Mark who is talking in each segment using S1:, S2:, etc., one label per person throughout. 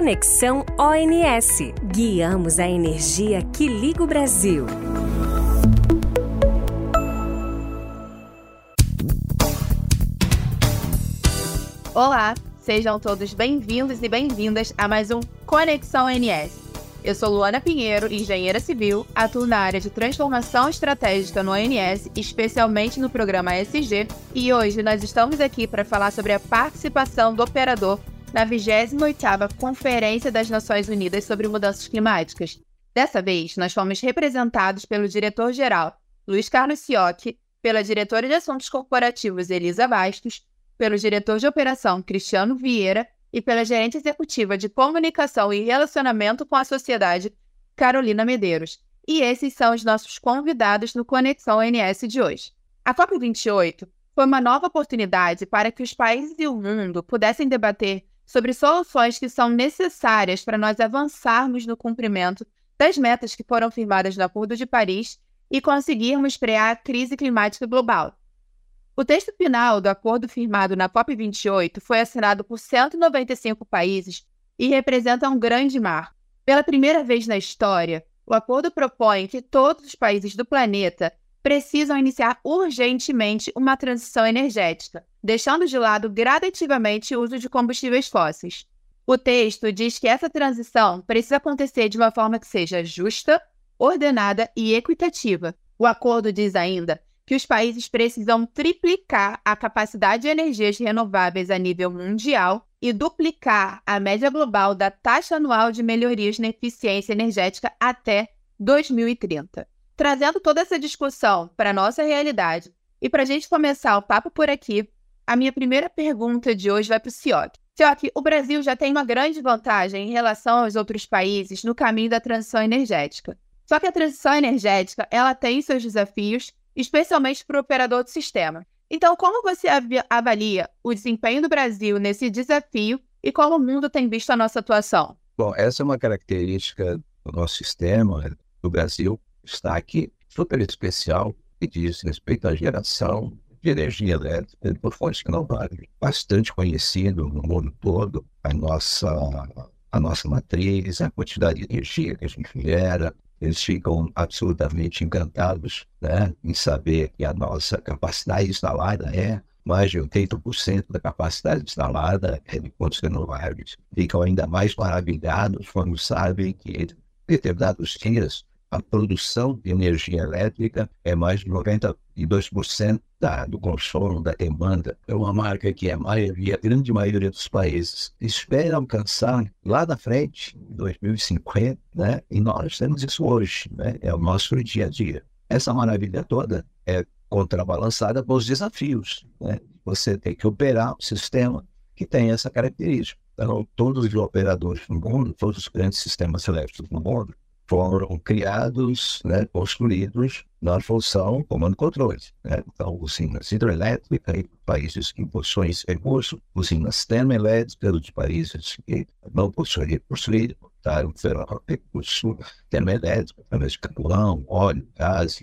S1: Conexão ONS. Guiamos a energia que liga o Brasil.
S2: Olá, sejam todos bem-vindos e bem-vindas a mais um Conexão ONS. Eu sou Luana Pinheiro, engenheira civil, atuo na área de transformação estratégica no ONS, especialmente no programa SG, e hoje nós estamos aqui para falar sobre a participação do operador na 28ª Conferência das Nações Unidas sobre Mudanças Climáticas. Dessa vez, nós fomos representados pelo diretor-geral Luiz Carlos Ciocchi, pela diretora de Assuntos Corporativos Elisa Bastos, pelo diretor de operação Cristiano Vieira e pela gerente executiva de Comunicação e Relacionamento com a Sociedade Carolina Medeiros. E esses são os nossos convidados no Conexão ONS de hoje. A COP28 foi uma nova oportunidade para que os países e o mundo pudessem debater sobre soluções que são necessárias para nós avançarmos no cumprimento das metas que foram firmadas no Acordo de Paris e conseguirmos frear a crise climática global. O texto final do acordo firmado na COP28 foi assinado por 195 países e representa um grande marco. Pela primeira vez na história, o acordo propõe que todos os países do planeta precisam iniciar urgentemente uma transição energética, deixando de lado gradativamente o uso de combustíveis fósseis. O texto diz que essa transição precisa acontecer de uma forma que seja justa, ordenada e equitativa. O acordo diz ainda que os países precisam triplicar a capacidade de energias renováveis a nível mundial e duplicar a média global da taxa anual de melhorias na eficiência energética até 2030. Trazendo toda essa discussão para a nossa realidade e para a gente começar o papo por aqui, a minha primeira pergunta de hoje vai para o Cioc. Cioc, o Brasil já tem uma grande vantagem em relação aos outros países no caminho da transição energética. Só que a transição energética ela tem seus desafios, especialmente para o operador do sistema. Então, como você avalia o desempenho do Brasil nesse desafio e como o mundo tem visto a nossa atuação?
S3: Bom, essa é uma característica do nosso sistema, do Brasil, está aqui super especial que diz respeito à geração de energia elétrica por fontes renováveis. Bastante conhecido no mundo todo a nossa, a nossa matriz, a quantidade de energia que a gente gera. Eles ficam absolutamente encantados né, em saber que a nossa capacidade instalada é mais de 80% da capacidade instalada é de fontes renováveis. Ficam ainda mais maravilhados quando sabem que em determinados dias a produção de energia elétrica é mais de 92% da, do consumo, da demanda. É uma marca que a maioria, a grande maioria dos países espera alcançar lá na frente, em 2050, né? e nós temos isso hoje, né? é o nosso dia a dia. Essa maravilha toda é contrabalançada os desafios. Né? Você tem que operar um sistema que tem essa característica. Então, todos os operadores no mundo, todos os grandes sistemas elétricos no mundo, foram criados, né, construídos na função comando-controle. Né? Então, usinas hidrelétricas países que possuem esse recurso, usinas termoelétricas de países que não possuem recurso hídrico, tá? recurso termoelétrico, através de carvão, óleo, gás,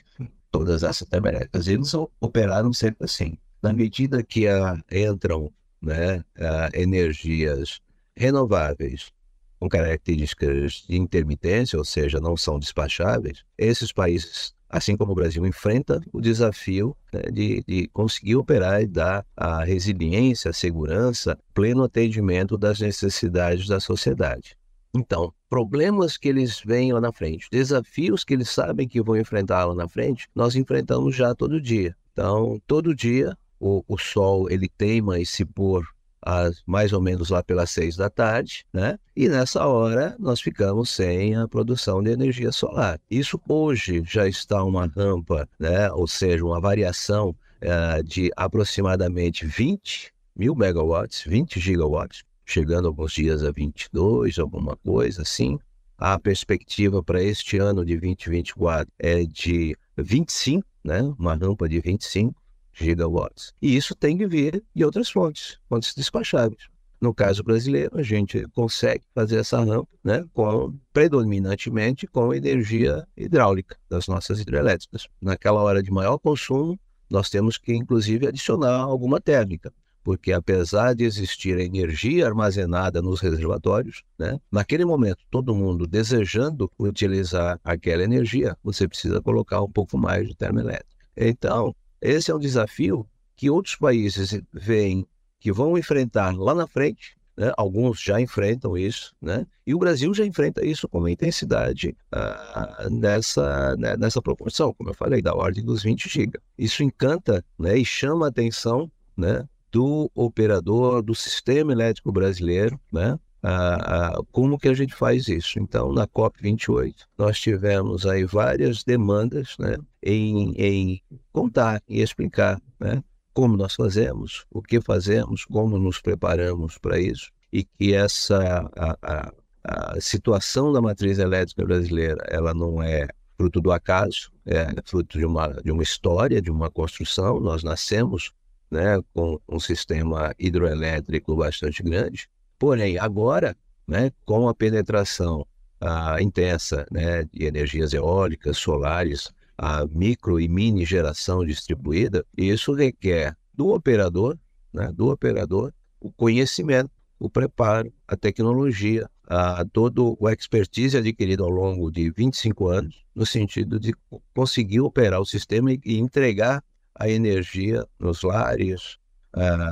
S3: todas essas termoelétricas. Eles operaram sempre assim. Na medida que a, entram né, energias renováveis com características de intermitência, ou seja, não são despacháveis, esses países, assim como o Brasil, enfrentam o desafio né, de, de conseguir operar e dar a resiliência, a segurança, pleno atendimento das necessidades da sociedade. Então, problemas que eles veem lá na frente, desafios que eles sabem que vão enfrentar lá na frente, nós enfrentamos já todo dia. Então, todo dia o, o sol ele teima em se pôr às, mais ou menos lá pelas seis da tarde, né? E nessa hora nós ficamos sem a produção de energia solar. Isso hoje já está uma rampa, né? Ou seja, uma variação uh, de aproximadamente 20 mil megawatts, 20 gigawatts, chegando alguns dias a 22, alguma coisa assim. A perspectiva para este ano de 2024 é de 25, né? Uma rampa de 25 gigawatts. E isso tem que vir de outras fontes, fontes despacháveis. No caso brasileiro, a gente consegue fazer essa rampa né, com, predominantemente com energia hidráulica das nossas hidrelétricas. Naquela hora de maior consumo, nós temos que, inclusive, adicionar alguma térmica. porque apesar de existir energia armazenada nos reservatórios, né, naquele momento todo mundo desejando utilizar aquela energia, você precisa colocar um pouco mais de termoelétrica. Então, esse é um desafio que outros países veem que vão enfrentar lá na frente, né? alguns já enfrentam isso, né? e o Brasil já enfrenta isso com uma intensidade uh, nessa, né, nessa proporção, como eu falei, da ordem dos 20 GB. Isso encanta né, e chama a atenção né, do operador, do sistema elétrico brasileiro, né? Uh, uh, como que a gente faz isso? Então, na COP28, nós tivemos aí várias demandas né, em, em contar e explicar né, como nós fazemos, o que fazemos, como nos preparamos para isso, e que essa a, a, a situação da matriz elétrica brasileira ela não é fruto do acaso, é fruto de uma, de uma história, de uma construção. Nós nascemos né, com um sistema hidroelétrico bastante grande, porém, agora, né, com a penetração a, intensa né, de energias eólicas, solares, a micro e mini geração distribuída, isso requer do operador, né, do operador, o conhecimento, o preparo, a tecnologia, a, todo o expertise adquirido ao longo de 25 anos, no sentido de conseguir operar o sistema e, entregar a energia nos lares,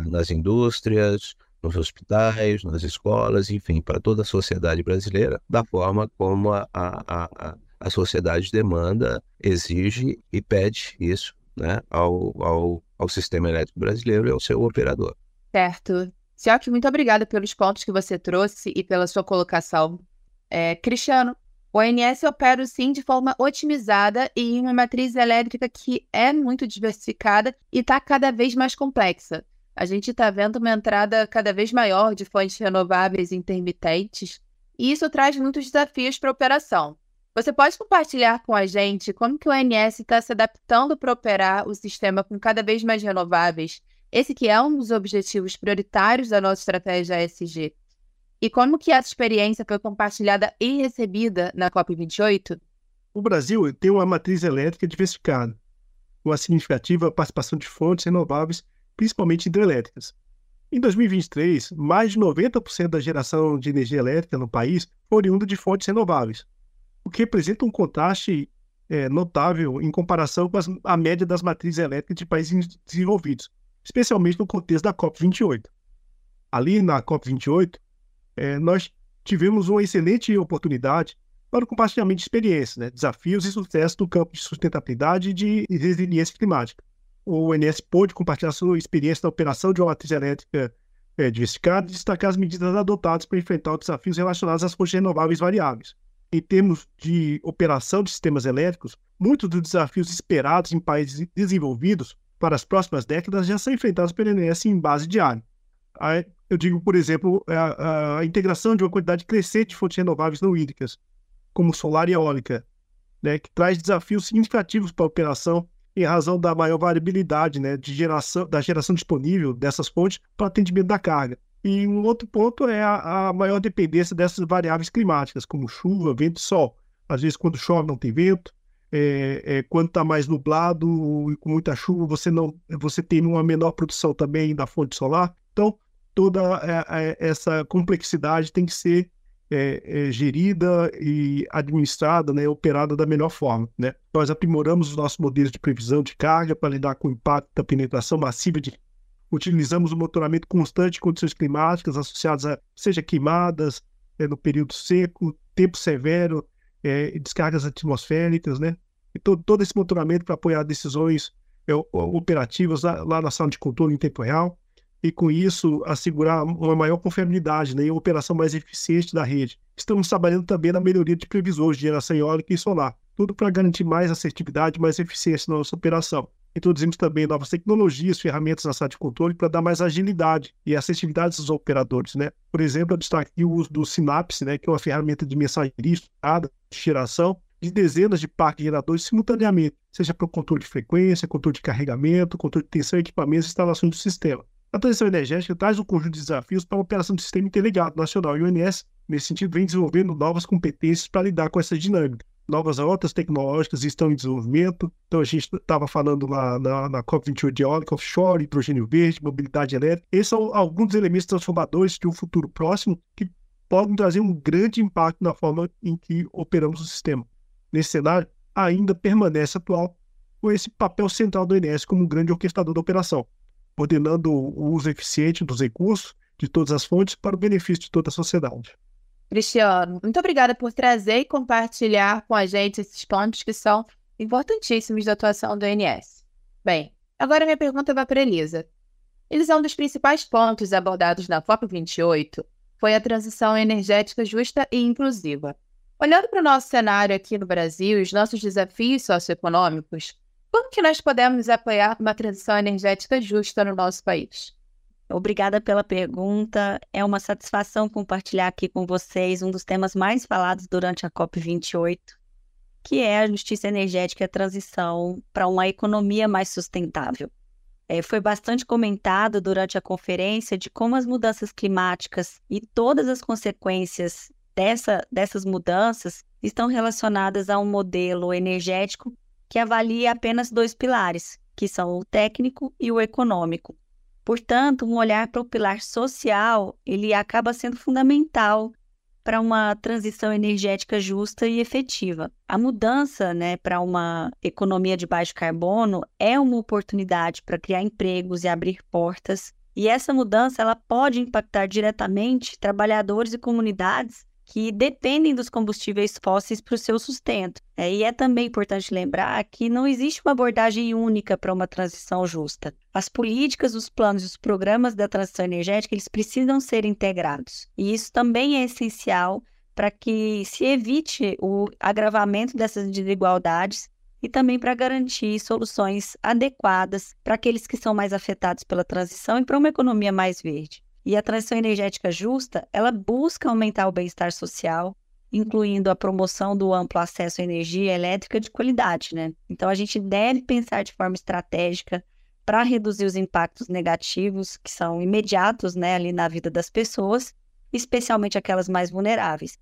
S3: nas indústrias, nos hospitais, nas escolas, enfim, para toda a sociedade brasileira, da forma como a, a, a, a sociedade demanda, exige e pede isso né, ao, ao, ao sistema elétrico brasileiro e ao seu operador.
S2: Certo. Sioc, muito obrigada pelos pontos que você trouxe e pela sua colocação. É, Cristiano, o ONS opera sim de forma otimizada e em uma matriz elétrica que é muito diversificada e está cada vez mais complexa. A gente está vendo uma entrada cada vez maior de fontes renováveis intermitentes, e isso traz muitos desafios para a operação. Você pode compartilhar com a gente como que o ONS está se adaptando para operar o sistema com cada vez mais renováveis, esse que é um dos objetivos prioritários da nossa estratégia ESG. E como que essa experiência foi compartilhada e recebida na COP28?
S4: O Brasil tem uma matriz elétrica diversificada, uma significativa participação de fontes renováveis, principalmente hidrelétricas. Em 2023, mais de 90% da geração de energia elétrica no país foi oriunda de fontes renováveis, o que representa um contraste é, notável em comparação com as, a média das matrizes elétricas de países desenvolvidos, especialmente no contexto da COP28. Ali na COP28, é, nós tivemos uma excelente oportunidade para o compartilhamento de experiências, né, desafios e sucessos no campo de sustentabilidade e de resiliência climática. O ONS pôde compartilhar sua experiência na operação de uma matriz elétrica é, diversificada e destacar as medidas adotadas para enfrentar os desafios relacionados às fontes renováveis variáveis em termos de operação de sistemas elétricos, muitos dos desafios esperados em países desenvolvidos para as próximas décadas já são enfrentados pela ENS em base diária. Eu digo, por exemplo, a, a, integração de uma quantidade crescente de fontes renováveis não hídricas, como solar e eólica, né, que traz desafios significativos para a operação em razão da maior variabilidade né, de geração, da geração disponível dessas fontes para atendimento da carga. E um outro ponto é a, a maior dependência dessas variáveis climáticas, como chuva, vento e sol. Às vezes, quando chove, não tem vento. É, é, quando está mais nublado e com muita chuva, você não, você tem uma menor produção também da fonte solar. Então, toda é, é, essa complexidade tem que ser é, é, gerida e administrada, né, operada da melhor forma. Né? Nós aprimoramos os nossos modelos de previsão de carga para lidar com o impacto da penetração massiva de Utilizamos o monitoramento constante de condições climáticas associadas a, seja queimadas é, no período seco, tempo severo, é, descargas atmosféricas, né? Todo, todo esse monitoramento para apoiar decisões é, operativas lá, lá, na sala de controle em tempo real e, com isso, assegurar uma maior confiabilidade né, e uma operação mais eficiente da rede. Estamos trabalhando também na melhoria de previsores de geração eólica e solar, tudo para garantir mais assertividade, mais eficiência na nossa operação. Introduzimos também novas tecnologias, ferramentas na sala de controle para dar mais agilidade e acessibilidade aos operadores, né? Por exemplo, eu destaquei o uso do Synapse, né, que é uma ferramenta de mensageria de geração de dezenas de parques geradores simultaneamente, seja para o controle de frequência, controle de carregamento, controle de tensão, equipamentos e instalações do sistema. A transição energética traz um conjunto de desafios para a operação do sistema interligado nacional e o INS, nesse sentido, vem desenvolvendo novas competências para lidar com essa dinâmica. novas rotas tecnológicas estão em desenvolvimento. Então, a gente estava falando lá na, na COP28 de eólica, offshore, hidrogênio verde, mobilidade elétrica. Esses são alguns elementos transformadores de um futuro próximo que podem trazer um grande impacto na forma em que operamos o sistema. Nesse cenário, ainda permanece atual com esse papel central do INS como um grande orquestrador da operação, ordenando o uso eficiente dos recursos de todas as fontes para o benefício de toda a sociedade.
S2: Cristiano, muito obrigada por trazer e compartilhar com a gente esses pontos que são importantíssimos da atuação do INS. Bem, agora minha pergunta vai para Elisa. Elisa, um dos principais pontos abordados na COP28 foi a transição energética justa e inclusiva. Olhando para o nosso cenário aqui no Brasil e os nossos desafios socioeconômicos, como que nós podemos apoiar uma transição energética justa no nosso país?
S5: Obrigada pela pergunta. É uma satisfação compartilhar aqui com vocês um dos temas mais falados durante a COP28, que é a justiça energética e a transição para uma economia mais sustentável. É, foi bastante comentado durante a conferência de como as mudanças climáticas e todas as consequências dessa, dessas mudanças estão relacionadas a um modelo energético que avalia apenas dois pilares, que são o técnico e o econômico. Portanto, um olhar para o pilar social, ele acaba sendo fundamental para uma transição energética justa e efetiva. A mudança né, para uma economia de baixo carbono é uma oportunidade para criar empregos e abrir portas. E essa mudança ela pode impactar diretamente trabalhadores e comunidades que dependem dos combustíveis fósseis para o seu sustento. É, e é também importante lembrar que não existe uma abordagem única para uma transição justa. As políticas, os planos e os programas da transição energética eles precisam ser integrados. E isso também é essencial para que se evite o agravamento dessas desigualdades e também para garantir soluções adequadas para aqueles que são mais afetados pela transição e para uma economia mais verde. E a transição energética justa, ela busca aumentar o bem-estar social, incluindo a promoção do amplo acesso à energia elétrica de qualidade, né? Então a gente deve pensar de forma estratégica para reduzir os impactos negativos que são imediatos, né, ali na vida das pessoas, especialmente aquelas mais vulneráveis.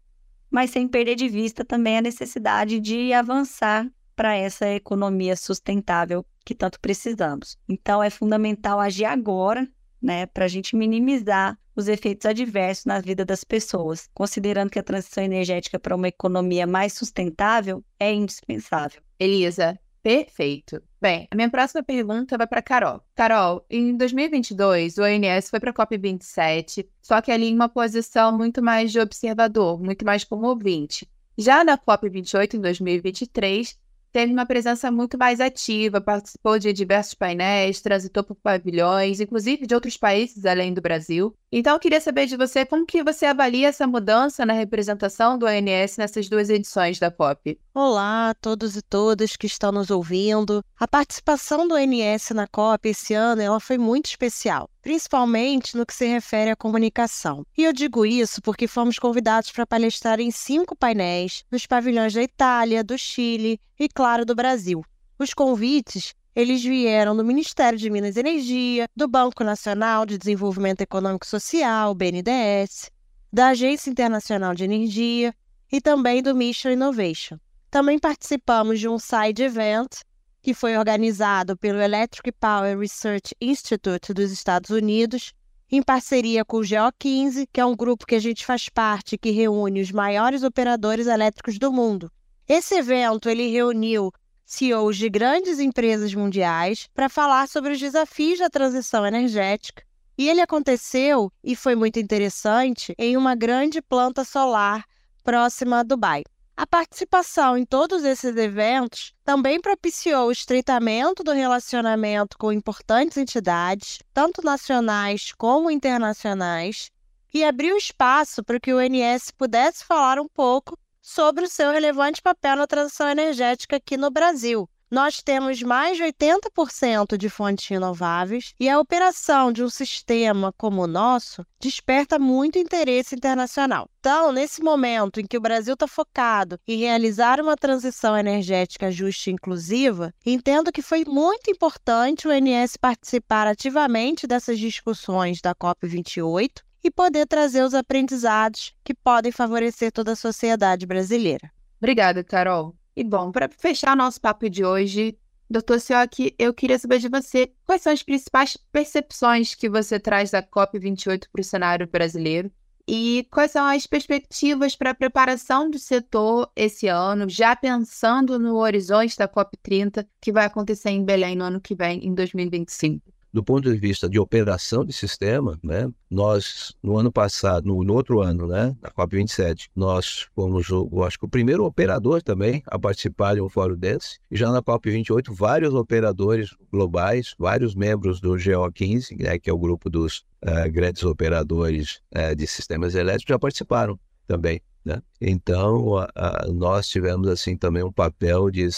S5: Mas sem perder de vista também a necessidade de avançar para essa economia sustentável que tanto precisamos. Então é fundamental agir agora né, para a gente minimizar os efeitos adversos na vida das pessoas, considerando que a transição energética para uma economia mais sustentável é indispensável.
S2: Elisa, perfeito. Bem, a minha próxima pergunta vai para Carol. Carol, em 2022, o ONS foi para a COP27, só que ali em uma posição muito mais de observador, muito mais como ouvinte. Já na COP28, em 2023, teve uma presença muito mais ativa, participou de diversos painéis, transitou por pavilhões, inclusive de outros países além do Brasil. Então, eu queria saber de você como que você avalia essa mudança na representação do ONS nessas duas edições da COP.
S6: Olá a todos e todas que estão nos ouvindo. A participação do ONS na COP esse ano ela foi muito especial, principalmente no que se refere à comunicação. E eu digo isso porque fomos convidados para palestrar em cinco painéis nos pavilhões da Itália, do Chile e, claro, do Brasil. Os convites eles vieram do Ministério de Minas e Energia, do Banco Nacional de Desenvolvimento Econômico e Social, BNDES, da Agência Internacional de Energia e também do Mission Innovation. Também participamos de um side event que foi organizado pelo Electric Power Research Institute dos Estados Unidos, em parceria com o GEO15, que é um grupo que a gente faz parte que reúne os maiores operadores elétricos do mundo. Esse evento ele reuniu CEOs de grandes empresas mundiais para falar sobre os desafios da transição energética. E ele aconteceu, e foi muito interessante, em uma grande planta solar próxima a Dubai. A participação em todos esses eventos também propiciou o estreitamento do relacionamento com importantes entidades, tanto nacionais como internacionais, e abriu espaço para que o INS pudesse falar um pouco sobre o seu relevante papel na transição energética aqui no Brasil. Nós temos mais de 80% de fontes renováveis e a operação de um sistema como o nosso desperta muito interesse internacional. Então, nesse momento em que o Brasil está focado em realizar uma transição energética justa e inclusiva, entendo que foi muito importante o INS participar ativamente dessas discussões da COP28 e poder trazer os aprendizados que podem favorecer toda a sociedade brasileira.
S2: Obrigada, Carol. E bom, para fechar nosso papo de hoje, doutor Sioc, eu queria saber de você quais são as principais percepções que você traz da COP28 para o cenário brasileiro e quais são as perspectivas para a preparação do setor esse ano, já pensando no horizonte da COP30, que vai acontecer em Belém no ano que vem, em 2025?
S3: Do ponto de vista de operação de sistema, né, nós, no ano passado, no, no outro ano, né, na COP27, nós fomos, eu acho que o primeiro operador também a participar de um fórum desse. E já na COP28, vários operadores globais, vários membros do GO15, né, que é o grupo dos uh, grandes operadores uh, de sistemas elétricos, já participaram também. Né? Então, a, a, nós tivemos assim também um papel de uh,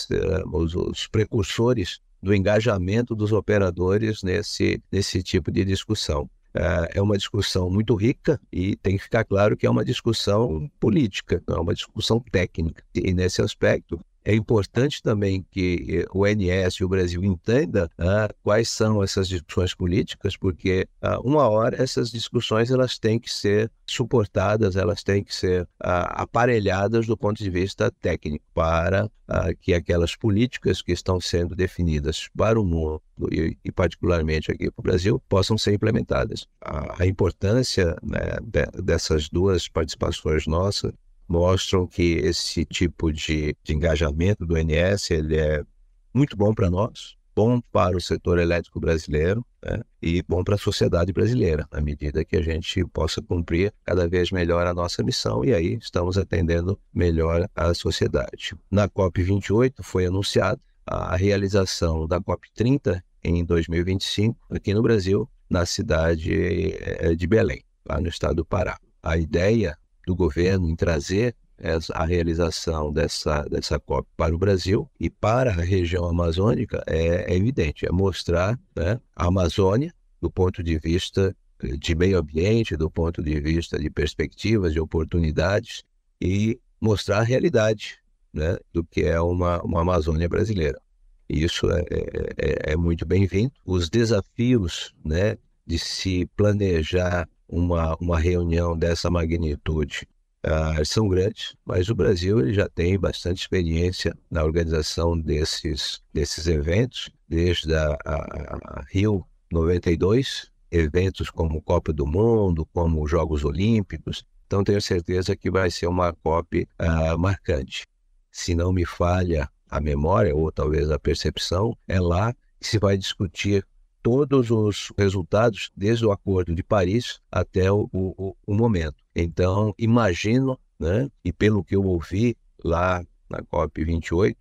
S3: os, os precursores do engajamento dos operadores nesse, nesse tipo de discussão. É, é uma discussão muito rica e tem que ficar claro que é uma discussão política, não é uma discussão técnica. E nesse aspecto, é importante também que eh, o NS e o Brasil entenda ah, quais são essas discussões políticas, porque ah, uma hora essas discussões elas têm que ser suportadas, elas têm que ser ah, aparelhadas do ponto de vista técnico para ah, que aquelas políticas que estão sendo definidas para o mundo e, e particularmente aqui para o Brasil possam ser implementadas. A, a importância né, de, dessas duas participações nossas mostram que esse tipo de, de engajamento do NS ele é muito bom para nós, bom para o setor elétrico brasileiro né, e bom para a sociedade brasileira, à medida que a gente possa cumprir cada vez melhor a nossa missão e aí estamos atendendo melhor a sociedade. Na COP28 foi anunciado a realização da COP30 em 2025 aqui no Brasil, na cidade eh, de Belém, lá no estado do Pará. A ideia do governo em trazer a realização dessa, dessa COP para o Brasil e para a região amazônica é, é evidente, é mostrar né, a Amazônia do ponto de vista de meio ambiente, do ponto de vista de perspectivas, de oportunidades e mostrar a realidade né, do que é uma, uma Amazônia brasileira. Isso é, é, é, é muito bem-vindo. Os desafios né, de se planejar uma, uma reunião dessa magnitude uh, são grandes, mas o Brasil ele já tem bastante experiência na organização desses, desses eventos, desde a, a, a Rio 92, eventos como Copa do Mundo, como Jogos Olímpicos. Então, tenho certeza que vai ser uma COP uh, marcante. Se não me falha a memória, ou talvez a percepção, é lá que se vai discutir todos os resultados, desde o Acordo de Paris até o, o, o momento. Então, imagino, né, e pelo que eu ouvi lá na COP28,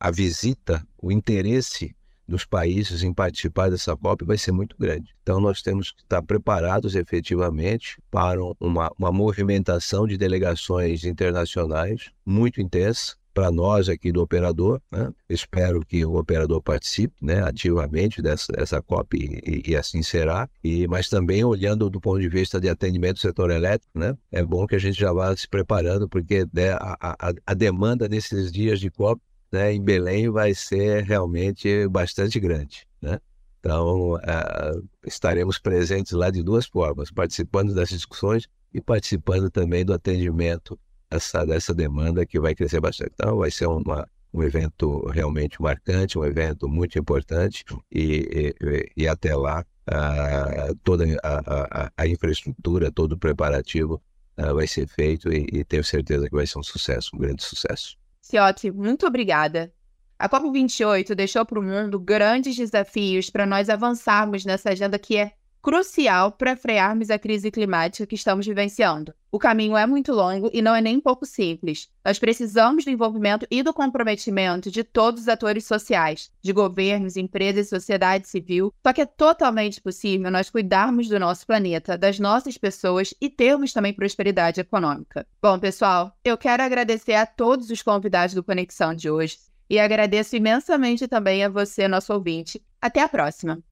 S3: a visita, o interesse dos países em participar dessa COP vai ser muito grande. Então, nós temos que estar preparados efetivamente para uma, uma movimentação de delegações internacionais muito intensa, para nós aqui do operador. Né? Espero que o operador participe né, ativamente dessa, dessa COP e, e, assim será. E, mas também olhando do ponto de vista de atendimento do setor elétrico, né, é bom que a gente já vá se preparando, porque né, a, a, a demanda nesses dias de COP né, em Belém vai ser realmente bastante grande. Né? Então, uh, estaremos presentes lá de duas formas, participando das discussões e participando também do atendimento essa, dessa demanda que vai crescer bastante. Então, vai ser uma, um evento realmente marcante, um evento muito importante e, e, e até lá uh, toda a, a, a, infraestrutura, todo o preparativo uh, vai ser feito e, e, tenho certeza que vai ser um sucesso, um grande sucesso.
S2: Ciotti, muito obrigada. A COP28 deixou para o mundo grandes desafios para nós avançarmos nessa agenda que é crucial para frearmos a crise climática que estamos vivenciando. O caminho é muito longo e não é nem pouco simples. Nós precisamos do envolvimento e do comprometimento de todos os atores sociais, de governos, empresas sociedade civil. Só que é totalmente possível nós cuidarmos do nosso planeta, das nossas pessoas e termos também prosperidade econômica. Bom, pessoal, eu quero agradecer a todos os convidados do Conexão de hoje e agradeço imensamente também a você, nosso ouvinte. Até a próxima!